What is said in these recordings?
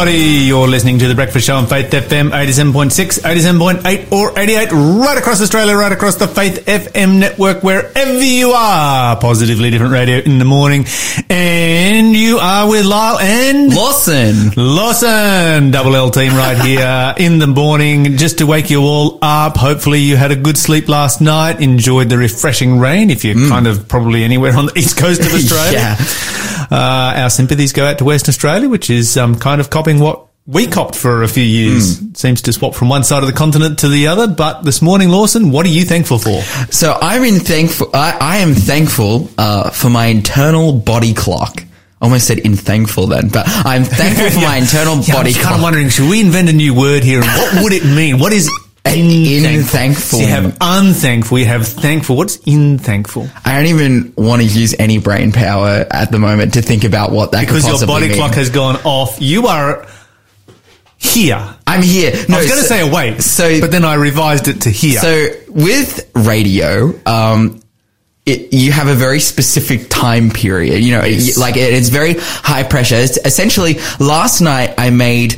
everybody. You're listening to The Breakfast Show on Faith FM 87.6, 87.8 or 88 right across Australia, right across the Faith FM network, wherever you are. Positively different radio in the morning. And you are with Lyle and Lawson. Lawson. Double L team right here in the morning just to wake you all up. Hopefully you had a good sleep last night, enjoyed the refreshing rain if you're mm. kind of probably anywhere on the east coast of Australia. Yeah. Uh, our sympathies go out to Western Australia, which is um, kind of copying what we copped for a few years. Seems to swap from one side of the continent to the other. But this morning, Lawson, what are you thankful for? So I'm in thankful. I, I am thankful uh, for my internal body clock. Almost said in thankful then, but I'm thankful for my internal Yeah, body I'm kind of wondering, should we invent a new word here? And what would it mean? What is in, In thankful? So you have unthankful, you have thankful. What's in thankful? I don't even want to use any brain power at the moment to think about what that Because your body mean. clock has gone off. You are here. I'm here. No, I was going to so- say awake, So, but then I revised it to here. So with radio, um, it, you have a very specific time period. You know, Yes. it- like it, it's very high pressure. It's essentially, last night I made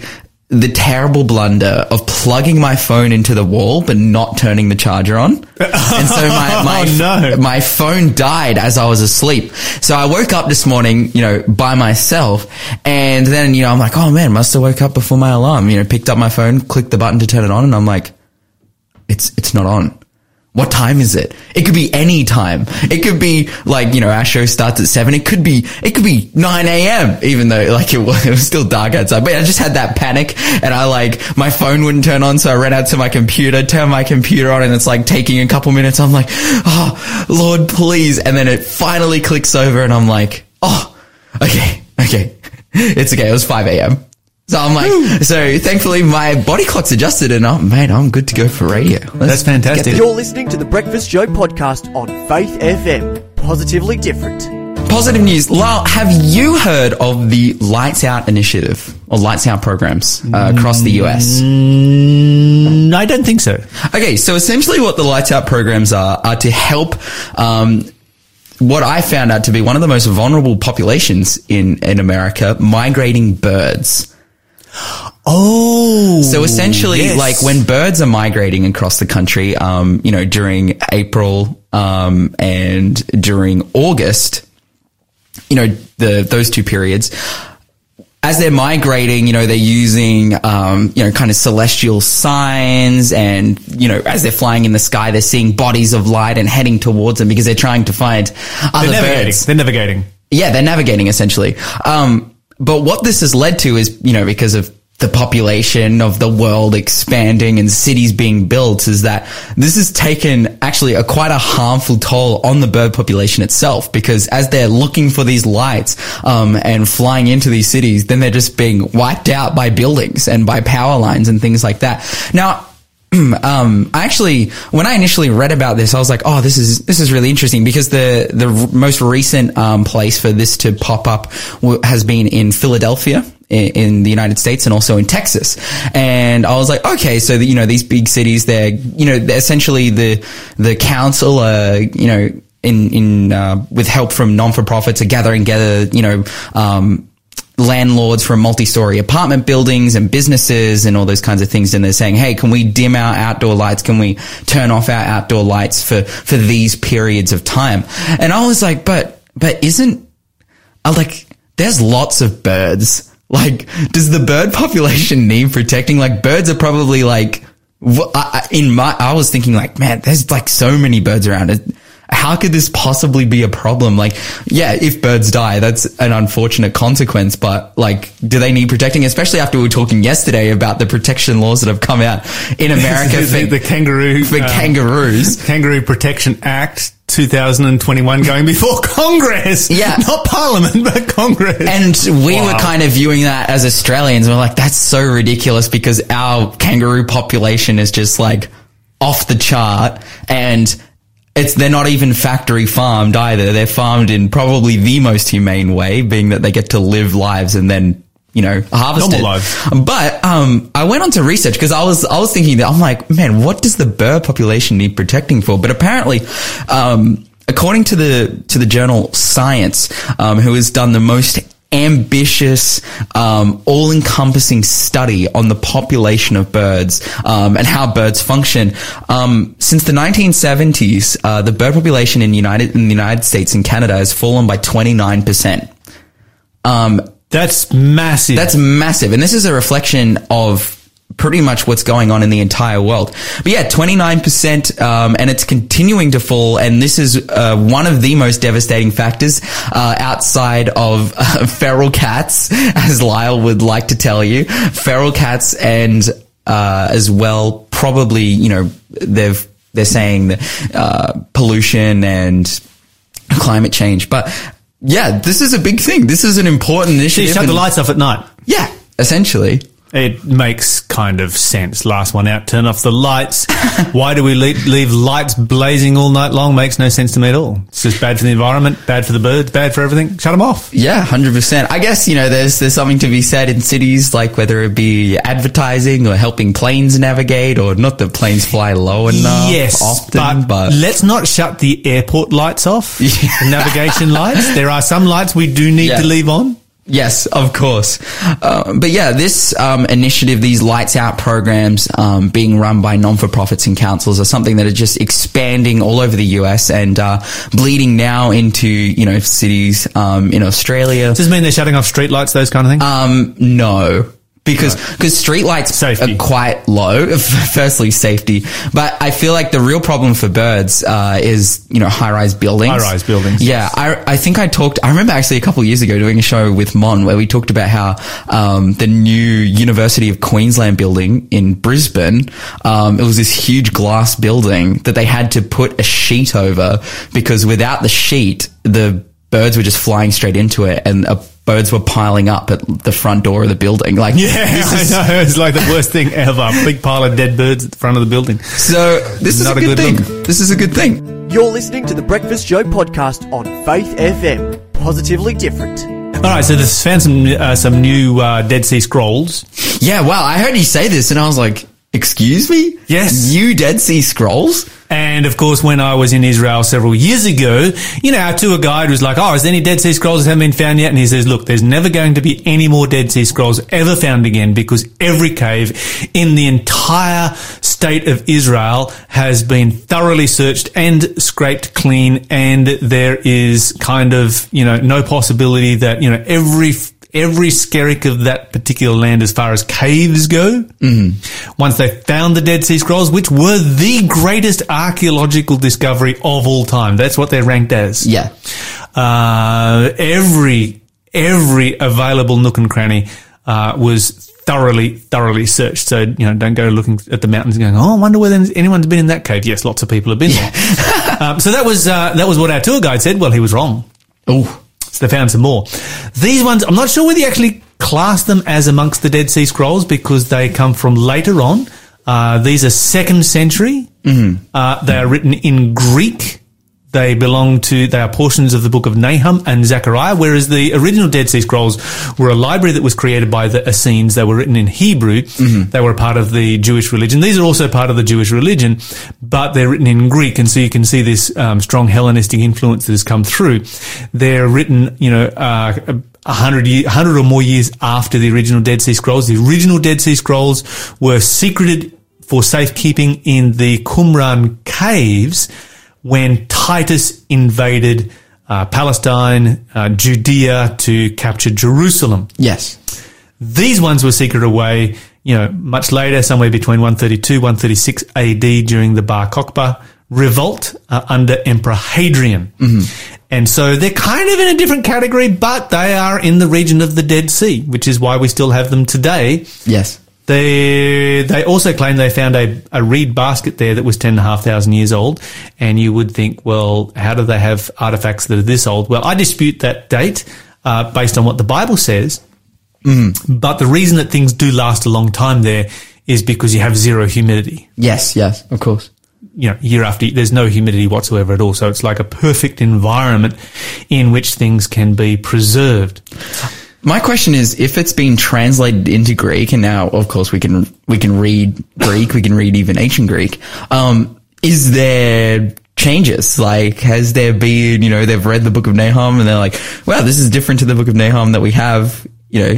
the terrible blunder of plugging my phone into the wall but not turning the charger on. And so my oh, my, Oh, no. my phone died as I was asleep. So I woke up this morning, you know, by myself and then, you know, I'm like, "Oh man, must have woke up before my alarm." You know, picked up my phone, clicked the button to turn it on and I'm like, it's it's not on. What time is it? It could be any time. It could be like, you know, our show starts at seven. It could be, it could be 9 a.m. even though like it was, it was still dark outside. But I just had that panic and I like, my phone wouldn't turn on. So I ran out to my computer, turned my computer on and it's like taking a couple minutes. I'm like, oh, Lord, please. And then it finally clicks over and I'm like, oh, okay, okay. It's okay. It was 5 a.m. So I'm like, so thankfully my body clock's adjusted and I'm, man, I'm good to go for radio. Let's That's fantastic. get You're listening to the Breakfast Show podcast on Faith FM. Positively different. Positive news. Lyle, have you heard of the Lights Out initiative or Lights Out programs uh, across the US? Mm, I don't think so. Okay, so essentially what the Lights Out programs are, are to help, um, what I found out to be one of the most vulnerable populations in, in America, migrating birds. Oh, So essentially, yes. like when birds are migrating across the country, um, you know, during April, um, and during August, you know, the, those two periods, as they're migrating, you know, they're using, um, you know, kind of celestial signs and, you know, as they're flying in the sky, they're seeing bodies of light and heading towards them because they're trying to find other they're birds. They're navigating. Yeah, they're navigating essentially. Um, but what this has led to is, you know, because of the population of the world expanding and cities being built is that this has taken actually a quite a harmful toll on the bird population itself. Because as they're looking for these lights um, and flying into these cities then they're just being wiped out by buildings and by power lines and things like that. Now um, I actually, when I initially read about this, I was like, "Oh, this is this is really interesting," because the the r- most recent um, place for this to pop up w- has been in Philadelphia. In the United States and also in Texas, and I was like, okay, so the, you know these big cities, they're you know they're essentially the the council, uh, you know, in in uh, with help from non for profits, are gathering together, you know, um, landlords from multi-story apartment buildings and businesses and all those kinds of things. And they're saying hey can we dim our outdoor lights? Can we turn off our outdoor lights for for these periods of time? And i was like but but isn't I like there's lots of birds. Like does the bird population need protecting? Like birds are probably like in my i was thinking like man there's like so many birds around. It how could this possibly be a problem? Like, yeah, if birds die, that's an unfortunate consequence, but like, do they need protecting? Especially after we were talking yesterday about the protection laws that have come out in America the, for, the, kangaroo for um, kangaroos. Kangaroo Protection Act 2021 going before Congress. Yeah. Not Parliament, but Congress. And we Wow. were kind of viewing that as Australians. We're like, that's so ridiculous because our kangaroo population is just like off the chart and it's, they're not even factory farmed either. They're farmed in probably the most humane way, being that they get to live lives and then, you know, harvest Normal lives. But, um, I went on to research because I was, I was thinking that I'm like, man, what does the bird population need protecting for? But apparently, um, according to the, to the journal Science, um, who has done the most ambitious, um, all-encompassing study on the population of birds um, and how birds function. Um, since the 1970s, uh, the bird population in United in the United States and Canada has fallen by 29 percent. Um, That's massive. that's massive. And this is a reflection of pretty much what's going on in the entire world. But yeah, 29%, um, and it's continuing to fall. And this is, uh, one of the most devastating factors, uh, outside of uh, feral cats, as Lyle would like to tell you. Feral cats and, uh, as well, probably, you know, they've, they're saying that, uh, pollution and climate change. But yeah, this is a big thing. This is an important So you shut the lights off at night. yeah, essentially. It makes kind of sense. Last one out, turn off the lights. Why do we leave, leave lights blazing all night long? Makes no sense to me at all. It's just bad for the environment, bad for the birds, bad for everything. Shut them off. Yeah, hundred percent. I guess you know there's there's something to be said in cities, like whether it be advertising or helping planes navigate, or not that planes fly low enough. yes, often, but, let's not shut the airport lights off. Navigation lights. There are some lights we do need Yeah. to leave on. Yes, of course. Uh, but yeah, this um, initiative, these lights out programs um, being run by non-for-profits and councils are something that are just expanding all over the US and uh, bleeding now into you know cities um, in Australia. Does this mean they're shutting off street lights, those kind of things? Um, no. Because because streetlights Safety. are quite low. Firstly, safety, but I feel like the real problem for birds uh, is you know high rise buildings. High-rise buildings, Yeah, I I think I talked. I remember actually a couple of years ago doing a show with Mon where we talked about how um, the new University of Queensland building in Brisbane. Um, it was this huge glass building that they had to put a sheet over because without the sheet, the birds were just flying straight into it and uh, birds were piling up at the front door of the building. Like, yeah, this is- I know. It's like the worst thing ever. Big pile of dead birds at the front of the building. So this is Not a a good, good thing. look. This is a good thing. You're listening to the Breakfast Show podcast on Faith FM. Positively different. All right, so this found some uh, some new uh, Dead Sea Scrolls. Yeah, wow. I heard you say this and I was like, excuse me? Yes. You Dead Sea Scrolls? And of course, when I was in Israel several years ago, you know, our tour guide was like, "Oh, is there any Dead Sea Scrolls that haven't been found yet?" And he says, "Look, there's never going to be any more Dead Sea Scrolls ever found again because every cave in the entire state of Israel has been thoroughly searched and scraped clean, and there is kind of, you know, no possibility that you know every." Every skerrick of that particular land, as far as caves go, once they found the Dead Sea Scrolls, which were the greatest archaeological discovery of all time. That's what they're ranked as. Yeah. Uh, every, every available nook and cranny, uh, was thoroughly, thoroughly searched. So, you know, don't go looking at the mountains going, oh, I wonder whether anyone's been in that cave. Yes, lots of people have been there. um, so that was, uh, that was what our tour guide said. Well, he was wrong. Oh, So they found some more. These ones, I'm not sure whether you actually class them as amongst the Dead Sea Scrolls because they come from later on. Uh, these are second century. Mm-hmm. Uh, they are written in Greek. They belong to, they are portions of the book of Nahum and Zechariah, whereas the original Dead Sea Scrolls were a library that was created by the Essenes. They were written in Hebrew. They were a part of the Jewish religion. These are also part of the Jewish religion, but they're written in Greek. And so you can see this um, strong Hellenistic influence that has come through. They're written, you know, uh, a hundred year, hundred or more years after the original Dead Sea Scrolls. The original Dead Sea Scrolls were secreted for safekeeping in the Qumran caves when Titus invaded uh, Palestine, uh, Judea to capture Jerusalem. yes. These ones were secret away, you know, much later, somewhere between 132, 136 AD during the Bar Kokhba revolt uh, under Emperor Hadrian. And so they're kind of in a different category, but they are in the region of the Dead Sea, which is why we still have them today. Yes. They they also claim they found a, a reed basket there that was ten and a half thousand years old, and you would think, well, how do they have artifacts that are this old? Well, I dispute that date uh, based on what the Bible says. But the reason that things do last a long time there is because you have zero humidity. Yes. Yes. Of course. You know, year after year, there's no humidity whatsoever at all. So it's like a perfect environment in which things can be preserved. My question is, if it's been translated into Greek, and now, of course, we can we can read Greek, we can read even ancient Greek. Um, is there changes? Like, has there been, you know, they've read the book of Nahum and they're like, wow, this is different to the book of Nahum that we have, you know,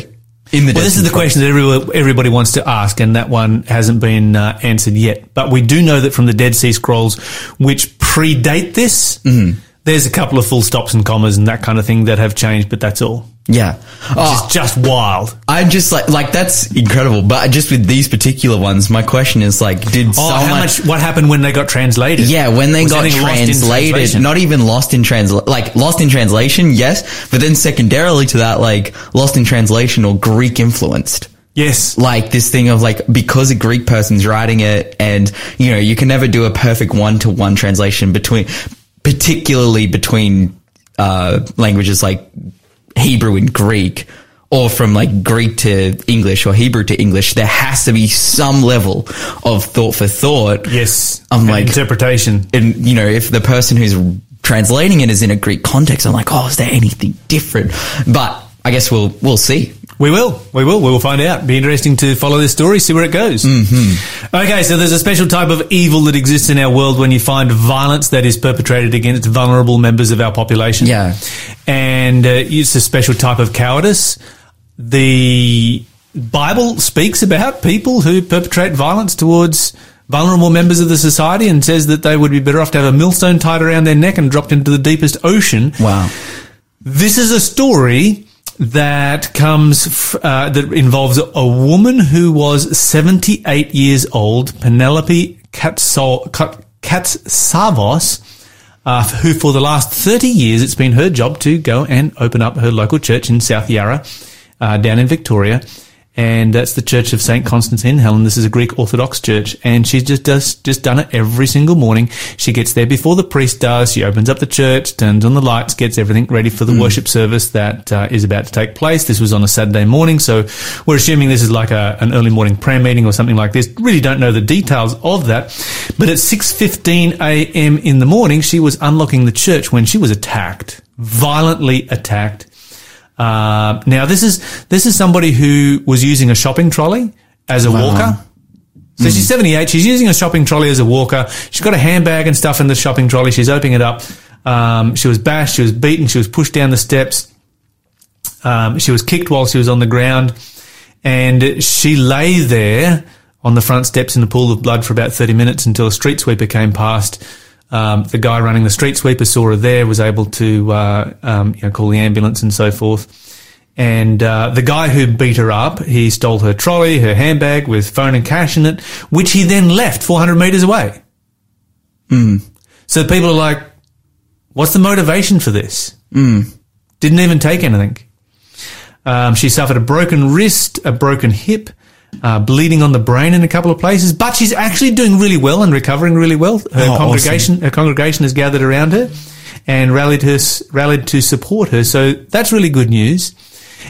in the Well, this is the question that everybody, everybody wants to ask, and that one hasn't been uh, answered yet. But we do know that from the Dead Sea Scrolls, which predate this, Mm-hmm. there's a couple of full stops and commas and that kind of thing that have changed, but that's all. Yeah. Oh, It's just wild. I'm just like, like that's incredible. But just with these particular ones, my question is like, did Oh, someone, how much? What happened when they got translated? yeah, when they Was got anything lost in translated, translation? not even lost in transla like lost in translation, yes, but then secondarily to that, like lost in translation or Greek influenced. Yes. like this thing of like because a Greek person's writing it and you know you can never do a perfect one to one translation between particularly between uh languages like Hebrew and Greek or from like Greek to English or Hebrew to English there has to be some level of thought for thought Yes. I'm like- interpretation. and you know if the person who's translating it is in a Greek context I'm like oh is there anything different but I guess we'll we'll see We will. We will. We will find out. Be interesting to follow this story, see where it goes. Mm-hmm. Okay, so there's a special type of evil that exists in our world when you find violence that is perpetrated against vulnerable members of our population. Yeah. And uh, it's a special type of cowardice. The Bible speaks about people who perpetrate violence towards vulnerable members of the society and says that they would be better off to have a millstone tied around their neck and dropped into the deepest ocean. wow This is a story that comes uh, that involves a woman who was 78 years old, Penelope Katso- Kat- Katsavos, uh, who for the last 30 years it's been her job to go and open up her local church in South Yarra, uh, down in Victoria. And that's the Church of St. Constantine and Helen. This is a Greek Orthodox church. And she just does, just done it every single morning. She gets there before the priest does. She opens up the church, turns on the lights, gets everything ready for the worship service that uh, is about to take place. This was on a Saturday morning. So we're assuming this is like a, an early morning prayer meeting or something like this. Really don't know the details of that. But at 6.15 a.m. in the morning, she was unlocking the church when she was attacked, violently attacked. Uh, now this is this is somebody who was using a shopping trolley as a walker. So she's 78. She's using a shopping trolley as a walker. She's got a handbag and stuff in the shopping trolley. She's opening it up. Um, she was bashed. She was beaten. She was pushed down the steps. Um, she was kicked while she was on the ground, and she lay there on the front steps in a pool of blood for about 30 minutes until a street sweeper came past. Um, the guy running the street sweeper saw her there, was able to uh, um, you know, call the ambulance and so forth. And uh, the guy who beat her up, he stole her trolley, her handbag with phone and cash in it, which he then left 400 meters away. So people are like, what's the motivation for this? Didn't even take anything. Um, she suffered a broken wrist, a broken hip, uh, bleeding on the brain in a couple of places, but she's actually doing really well and recovering really well. Her Oh, congregation, her congregation has gathered around her and rallied her, rallied to support her. So that's really good news.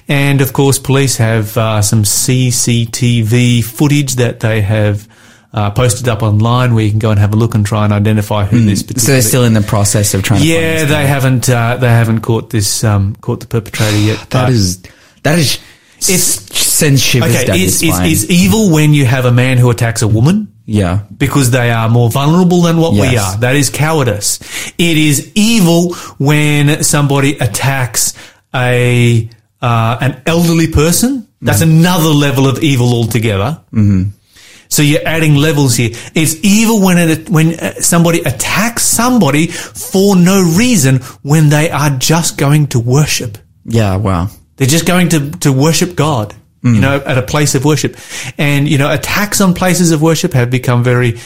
And of course, police have uh, some CCTV footage that they have uh, posted up online where you can go and have a look and try and identify who this so particular they're still in the process of trying to yeah, this they haven't. Uh, they haven't caught this. Um, caught the perpetrator yet. That is that is It's- it sends shivers okay. down It's, your spine. it's evil when you have a man who attacks a woman yeah, because they are more vulnerable than what we are. That is cowardice. It is evil when somebody attacks a uh, an elderly person. That's another level of evil altogether. Mm-hmm. So you're adding levels here. It's evil when it, when uh, somebody attacks somebody for no reason when they are just going to worship. yeah. Wow. They're just going to, to worship God, you know, at a place of worship. And, you know, attacks on places of worship have become very,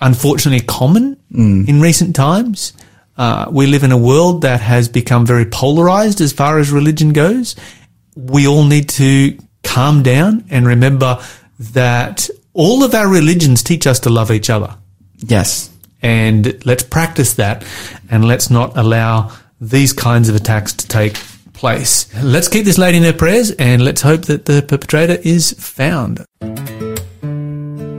unfortunately, common in recent times. Uh, we live in a world that has become very polarized as far as religion goes. We all need to calm down and remember that all of our religions teach us to love each other Yes. and let's practice that and let's not allow these kinds of attacks to take place. Let's keep this lady in our prayers and let's hope that the perpetrator is found.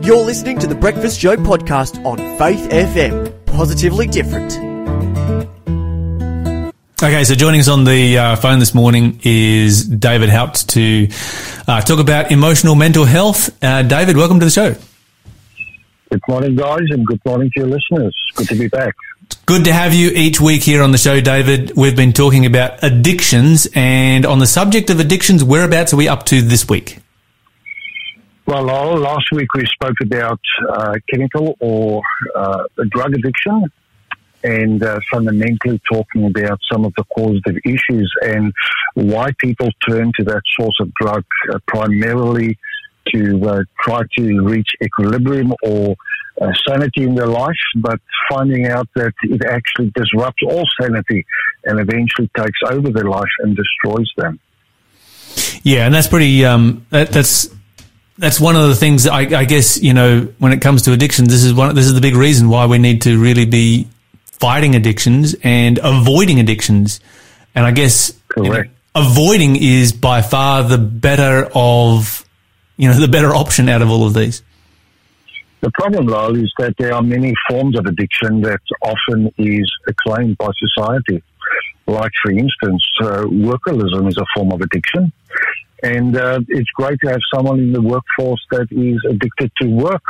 You're listening to the Breakfast Show podcast on Faith FM. Positively different. Okay, so joining us on the uh, phone this morning is David Haupt to uh, talk about emotional mental health. Uh, David, welcome to the show. Good morning, guys, and good morning to your listeners. Good to be back. Good to have you each week here on the show, David. We've been talking about addictions, and on the subject of addictions, whereabouts are we up to this week? Well, last week we spoke about uh, chemical or uh, drug addiction and uh, fundamentally talking about some of the causative issues and why people turn to that source of drug uh, primarily to uh, try to reach equilibrium or uh, sanity in their life, but finding out that it actually disrupts all sanity and eventually takes over their life and destroys them. Yeah, and that's pretty. Um, that, that's that's one of the things I, I, guess you know when it comes to addiction. This is one. This is the big reason why we need to really be fighting addictions and avoiding addictions. And I guess you know, avoiding is by far the better of you know the better option out of all of these. The problem, Lyle, is that there are many forms of addiction that often is acclaimed by society. Like, for instance, uh, workaholism is a form of addiction. And uh, it's great to have someone in the workforce that is addicted to work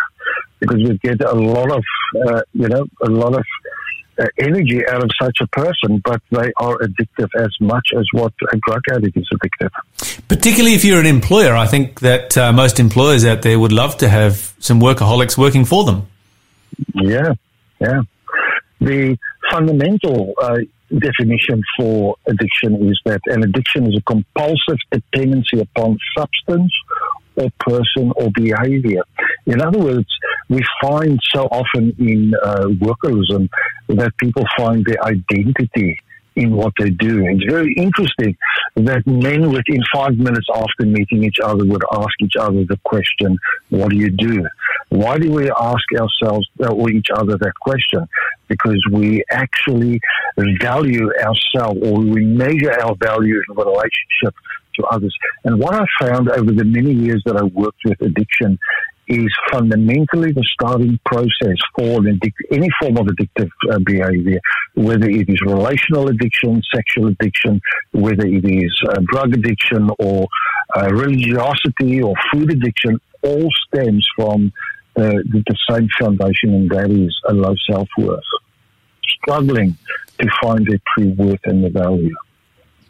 because we get a lot of, uh, you know, a lot of energy out of such a person, but they are addictive as much as what a drug addict is addictive. Particularly if you're an employer, I think that uh, most employers out there would love to have some workaholics working for them. Yeah, yeah. The fundamental uh, definition for addiction is that an addiction is a compulsive dependency upon substance or person or behavior. In other words, we find so often in uh, workaholism that people find their identity in what they do. It's very interesting that men within five minutes after meeting each other would ask each other the question, what do you do? Why do we ask ourselves uh, or each other that question? Because we actually value ourselves or we measure our value in relationship to others. And what I found over the many years that I worked with addiction is fundamentally the starting process for any form of addictive uh, behavior, whether it is relational addiction, sexual addiction, whether it is uh, drug addiction or uh, religiosity or food addiction, all stems from the, the same foundation, and that is a low self worth. Struggling to find their true worth and the value.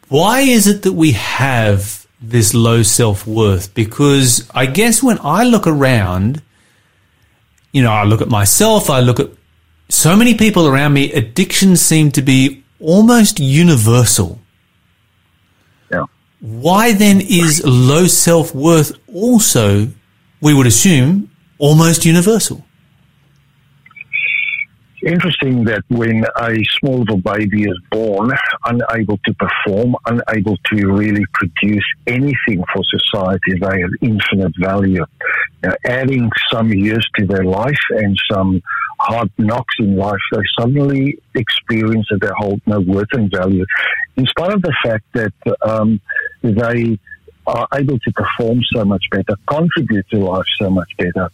Why is it that we have this low self worth? Because I guess when I look around, you know, I look at myself, I look at so many people around me, addictions seem to be almost universal. Yeah. Why then is low self worth also, we would assume, almost universal? Interesting that when a small little baby is born, unable to perform, unable to really produce anything for society, they have infinite value. Now, adding some years to their life and some hard knocks in life, they suddenly experience that they hold no worth and value, in spite of the fact that um, they are able to perform so much better, contribute to life so much better.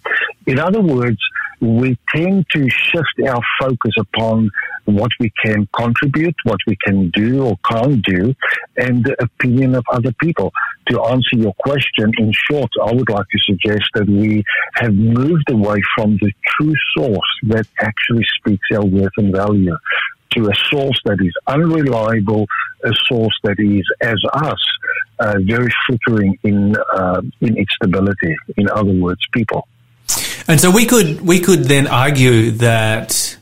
In other words, we tend to shift our focus upon what we can contribute, what we can do or can't do, and the opinion of other people. To answer your question, in short, I would like to suggest that we have moved away from the true source that actually speaks our worth and value to a source that is unreliable, a source that is, as us, uh, very flickering in uh, in its stability. In other words, people. And so we could we could then argue that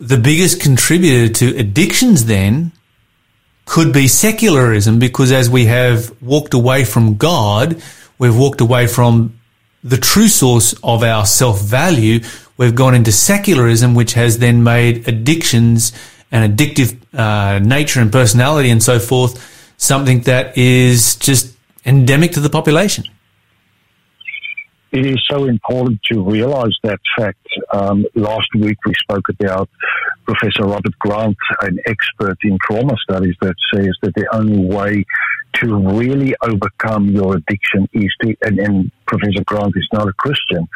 the biggest contributor to addictions then could be secularism because as we have walked away from God, we've walked away from the true source of our self value. We've gone into secularism, which has then made addictions and addictive uh, nature and personality and so forth something that is just endemic to the population it is so important to realize that fact. Um, last week we spoke about Professor Robert Grant, an expert in trauma studies, that says that the only way to really overcome your addiction is to, and, and Professor Grant is not a Christian,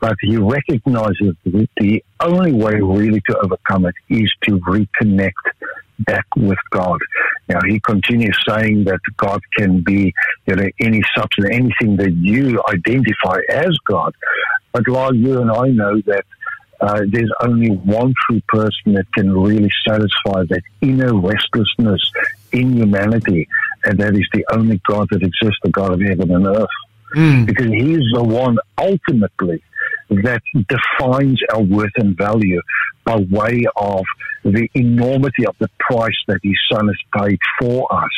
but he recognizes that the only way really to overcome it is to reconnect back with God. Now, he continues saying that God can be, you know, any substance, anything that you identify as God. But like you and I know that uh, there's only one true person that can really satisfy that inner restlessness in humanity, and that is the only God that exists, the God of heaven and earth. Mm. Because He's the one ultimately that defines our worth and value by way of the enormity of the price that His Son has paid for us.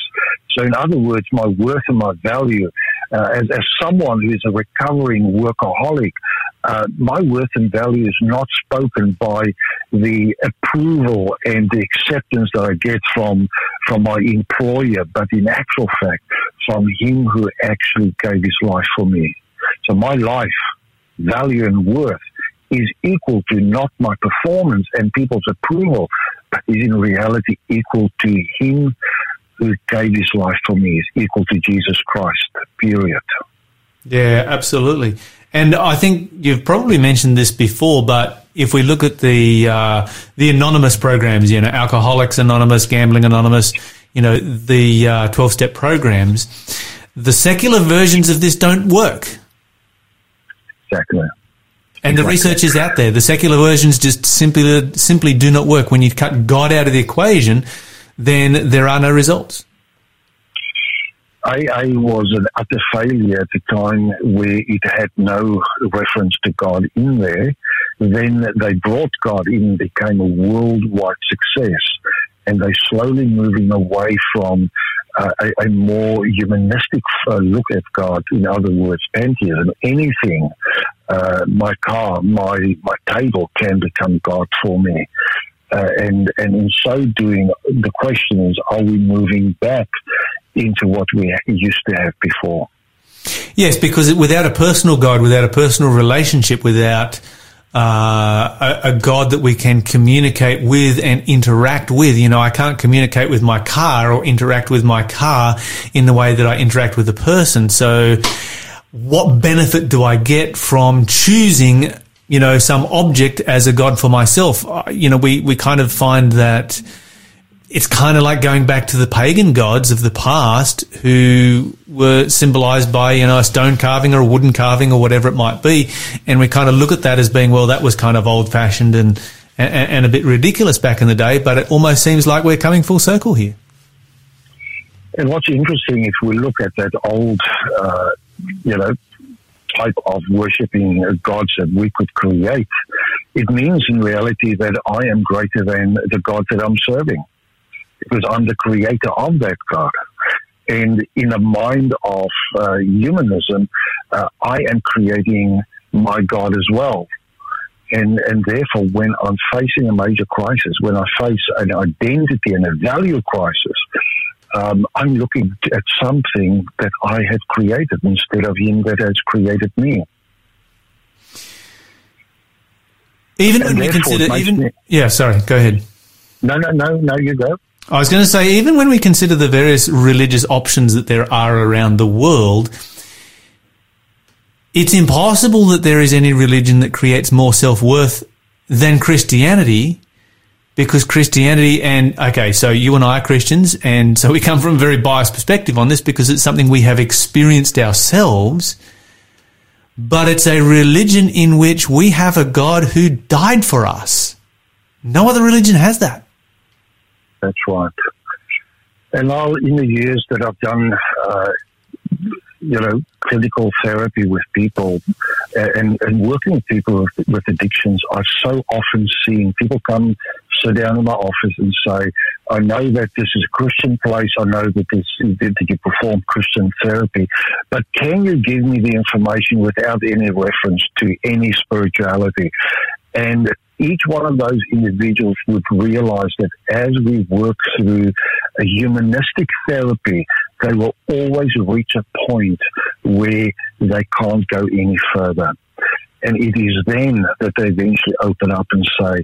So, in other words, my worth and my value, uh, as, as someone who is a recovering workaholic, uh, my worth and value is not spoken by the approval and the acceptance that I get from from my employer, but in actual fact, from Him who actually gave His life for me. So my life, value, and worth is equal to not my performance and people's approval, but is in reality equal to Him who gave His life for me. Is equal to Jesus Christ. Period. Yeah, absolutely. And I think you've probably mentioned this before, but if we look at the uh, the anonymous programs, you know, Alcoholics Anonymous, Gambling Anonymous, you know, the twelve uh, step programs, the secular versions of this don't work. Exactly. And the research is out there. The secular versions just simply simply do not work. When you cut God out of the equation, then there are no results. I, I was an utter failure at the time where it had no reference to God in there. Then they brought God in, became a worldwide success, and they're slowly moving away from uh, a, a, more humanistic uh, look at God. In other words, pantheism. Anything, uh, my car, my my table can become God for me. Uh, and and in so doing, the question is: Are we moving back into what we used to have before. Yes, because without a personal God, without a personal relationship, without uh, a, a, God that we can communicate with and interact with. You know, I can't communicate with my car or interact with my car in the way that I interact with a person. So, what benefit do I get from choosing, you know, some object as a God for myself? Uh, you know, we, we kind of find that it's kind of like going back to the pagan gods of the past who were symbolized by, you know, a stone carving or a wooden carving or whatever it might be. And we kind of look at that as being, well, that was kind of old fashioned and, and, and, a bit ridiculous back in the day, but it almost seems like we're coming full circle here. And what's interesting, if we look at that old, uh, you know, type of worshipping gods that we could create, it means in reality that I am greater than the God that I'm serving because I'm the creator of that God. And in the mind of uh, humanism, uh, I am creating my God as well. And, and therefore, when I'm facing a major crisis, when I face an identity and a value crisis, um, I'm looking at something that I have created instead of Him that has created me. Even when we consider, even me, yeah, sorry, go ahead. No, no, no, no, you go. I was going to say, even when we consider the various religious options that there are around the world, it's impossible that there is any religion that creates more self worth than Christianity because Christianity and, okay, so you and I are Christians, and so we come from a very biased perspective on this because it's something we have experienced ourselves, but it's a religion in which we have a God who died for us. No other religion has that. That's right. And now, in the years that I've done, uh, you know, clinical therapy with people uh, and, and working with people with, with addictions, I've so often seen people come sit down in my office and say, I know that this is a Christian place. I know that this that you perform Christian therapy, but can you give me the information without any reference to any spirituality? And each one of those individuals would realize that as we work through a humanistic therapy, they will always reach a point where they can't go any further. And it is then that they eventually open up and say,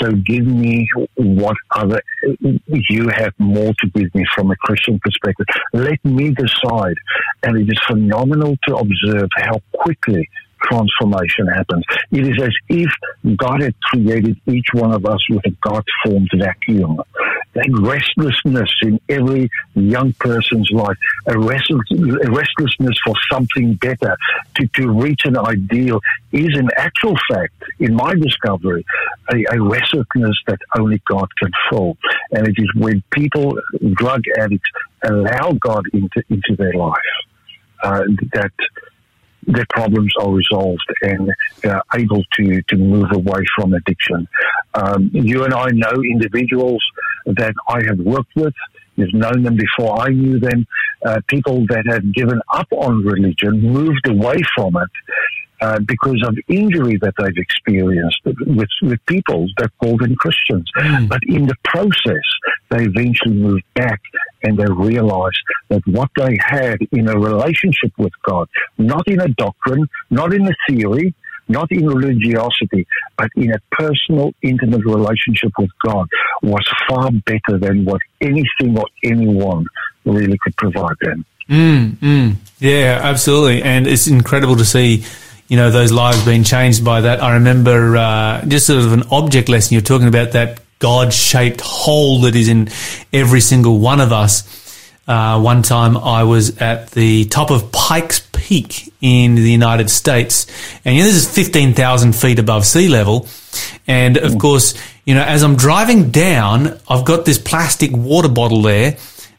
so give me what other, you have more to give me from a Christian perspective. Let me decide. And it is phenomenal to observe how quickly transformation happens. It is as if God had created each one of us with a God formed vacuum. that restlessness in every young person's life, a, restless, a restlessness for something better, to, to reach an ideal, is in actual fact, in my discovery, a, a restlessness that only God can fill. And it is when people, drug addicts, allow God into, into their life uh, that their problems are resolved and they're able to, to move away from addiction. Um, you and I know individuals that I have worked with. You've known them before I knew them. Uh, people that had given up on religion, moved away from it, uh, because of injury that they've experienced with, with people that call them Christians. Mm. But in the process, they eventually move back and they realize that what they had in a relationship with God, not in a doctrine, not in a theory, not in religiosity, but in a personal, intimate relationship with God, was far better than what anything or anyone really could provide them. Mm, mm. Yeah, absolutely. And it's incredible to see you know, those lives being changed by that. I remember uh, just sort of an object lesson. You're talking about that God shaped hole that is in every single one of us. Uh, one time I was at the top of Pikes Peak in the United States, and you know, this is 15,000 feet above sea level. And of course, you know, as I'm driving down, I've got this plastic water bottle there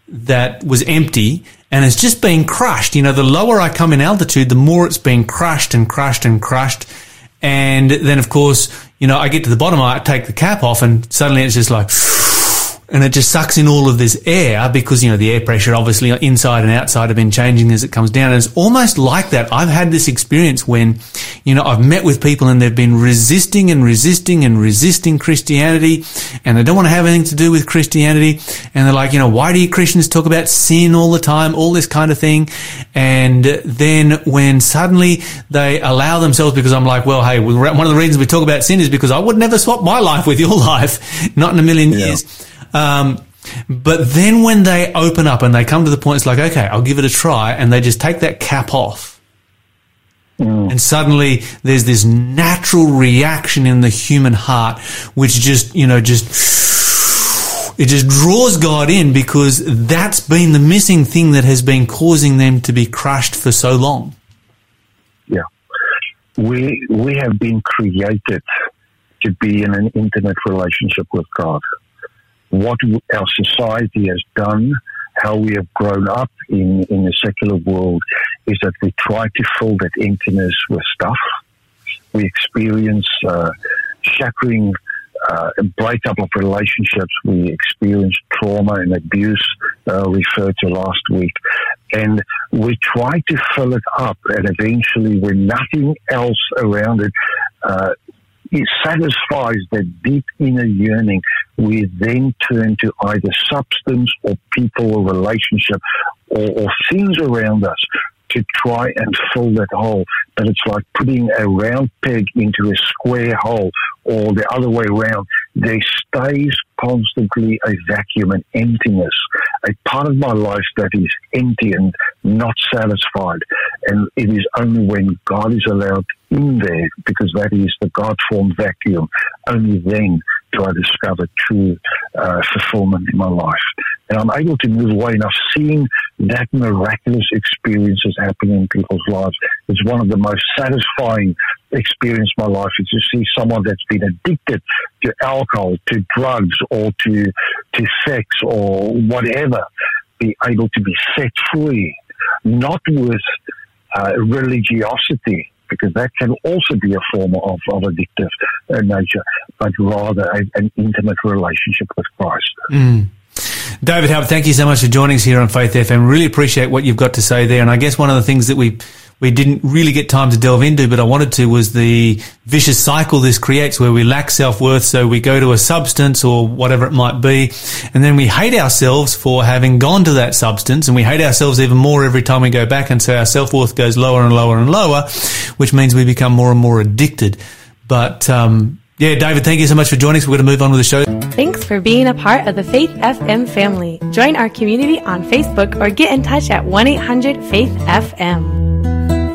that was empty and it's just being crushed. You know, the lower I come in altitude, the more it's being crushed and crushed and crushed. And then, of course, you know, I get to the bottom, I take the cap off, and suddenly it's just like, and it just sucks in all of this air because you know the air pressure obviously inside and outside have been changing as it comes down. And it's almost like that. I've had this experience when you know i've met with people and they've been resisting and resisting and resisting christianity and they don't want to have anything to do with christianity. And they're like you know why do you christians talk about sin all the time all this kind of thing? And then when suddenly they allow themselves because i'm like well hey one of the reasons we talk about sin is because i would never swap my life with your life. Not in a million yeah. years um, but then when they open up and they come to the point, it's like, okay, I'll give it a try. And they just take that cap off. Mm. And suddenly there's this natural reaction in the human heart, which just, you know, just, it just draws God in because that's been the missing thing that has been causing them to be crushed for so long. Yeah. We, we have been created to be in an intimate relationship with God what our society has done, how we have grown up in, in the secular world, is that we try to fill that emptiness with stuff. We experience uh, shattering uh, breakup of relationships. We experience trauma and abuse, uh, referred to last week. And we try to fill it up, and eventually, when nothing else around it uh, it satisfies that deep inner yearning, we then turn to either substance or people or relationship or, or things around us to try and fill that hole. But it's like putting a round peg into a square hole or the other way around. There stays constantly a vacuum and emptiness, a part of my life that is empty and not satisfied. And it is only when God is allowed in there, because that is the God formed vacuum, only then do I discover true uh, fulfillment in my life. And I'm able to move away, and I've seen that miraculous experiences happening in people's lives. It's one of the most satisfying experiences in my life is to see someone that's been addicted to alcohol, to drugs, or to to sex, or whatever, be able to be set free, not with uh, religiosity, because that can also be a form of, of addictive uh, nature, but rather a, an intimate relationship with Christ. Mm. David Haupt, thank you so much for joining us here on Faith FM. Really appreciate what you've got to say there. And I guess one of the things that we we didn't really get time to delve into, but I wanted to was the vicious cycle this creates where we lack self-worth. So we go to a substance or whatever it might be. And then we hate ourselves for having gone to that substance and we hate ourselves even more every time we go back. And so our self-worth goes lower and lower and lower, which means we become more and more addicted. But, um, yeah, David, thank you so much for joining us. We're going to move on with the show. Thanks for being a part of the Faith FM family. Join our community on Facebook or get in touch at 1 800 Faith FM.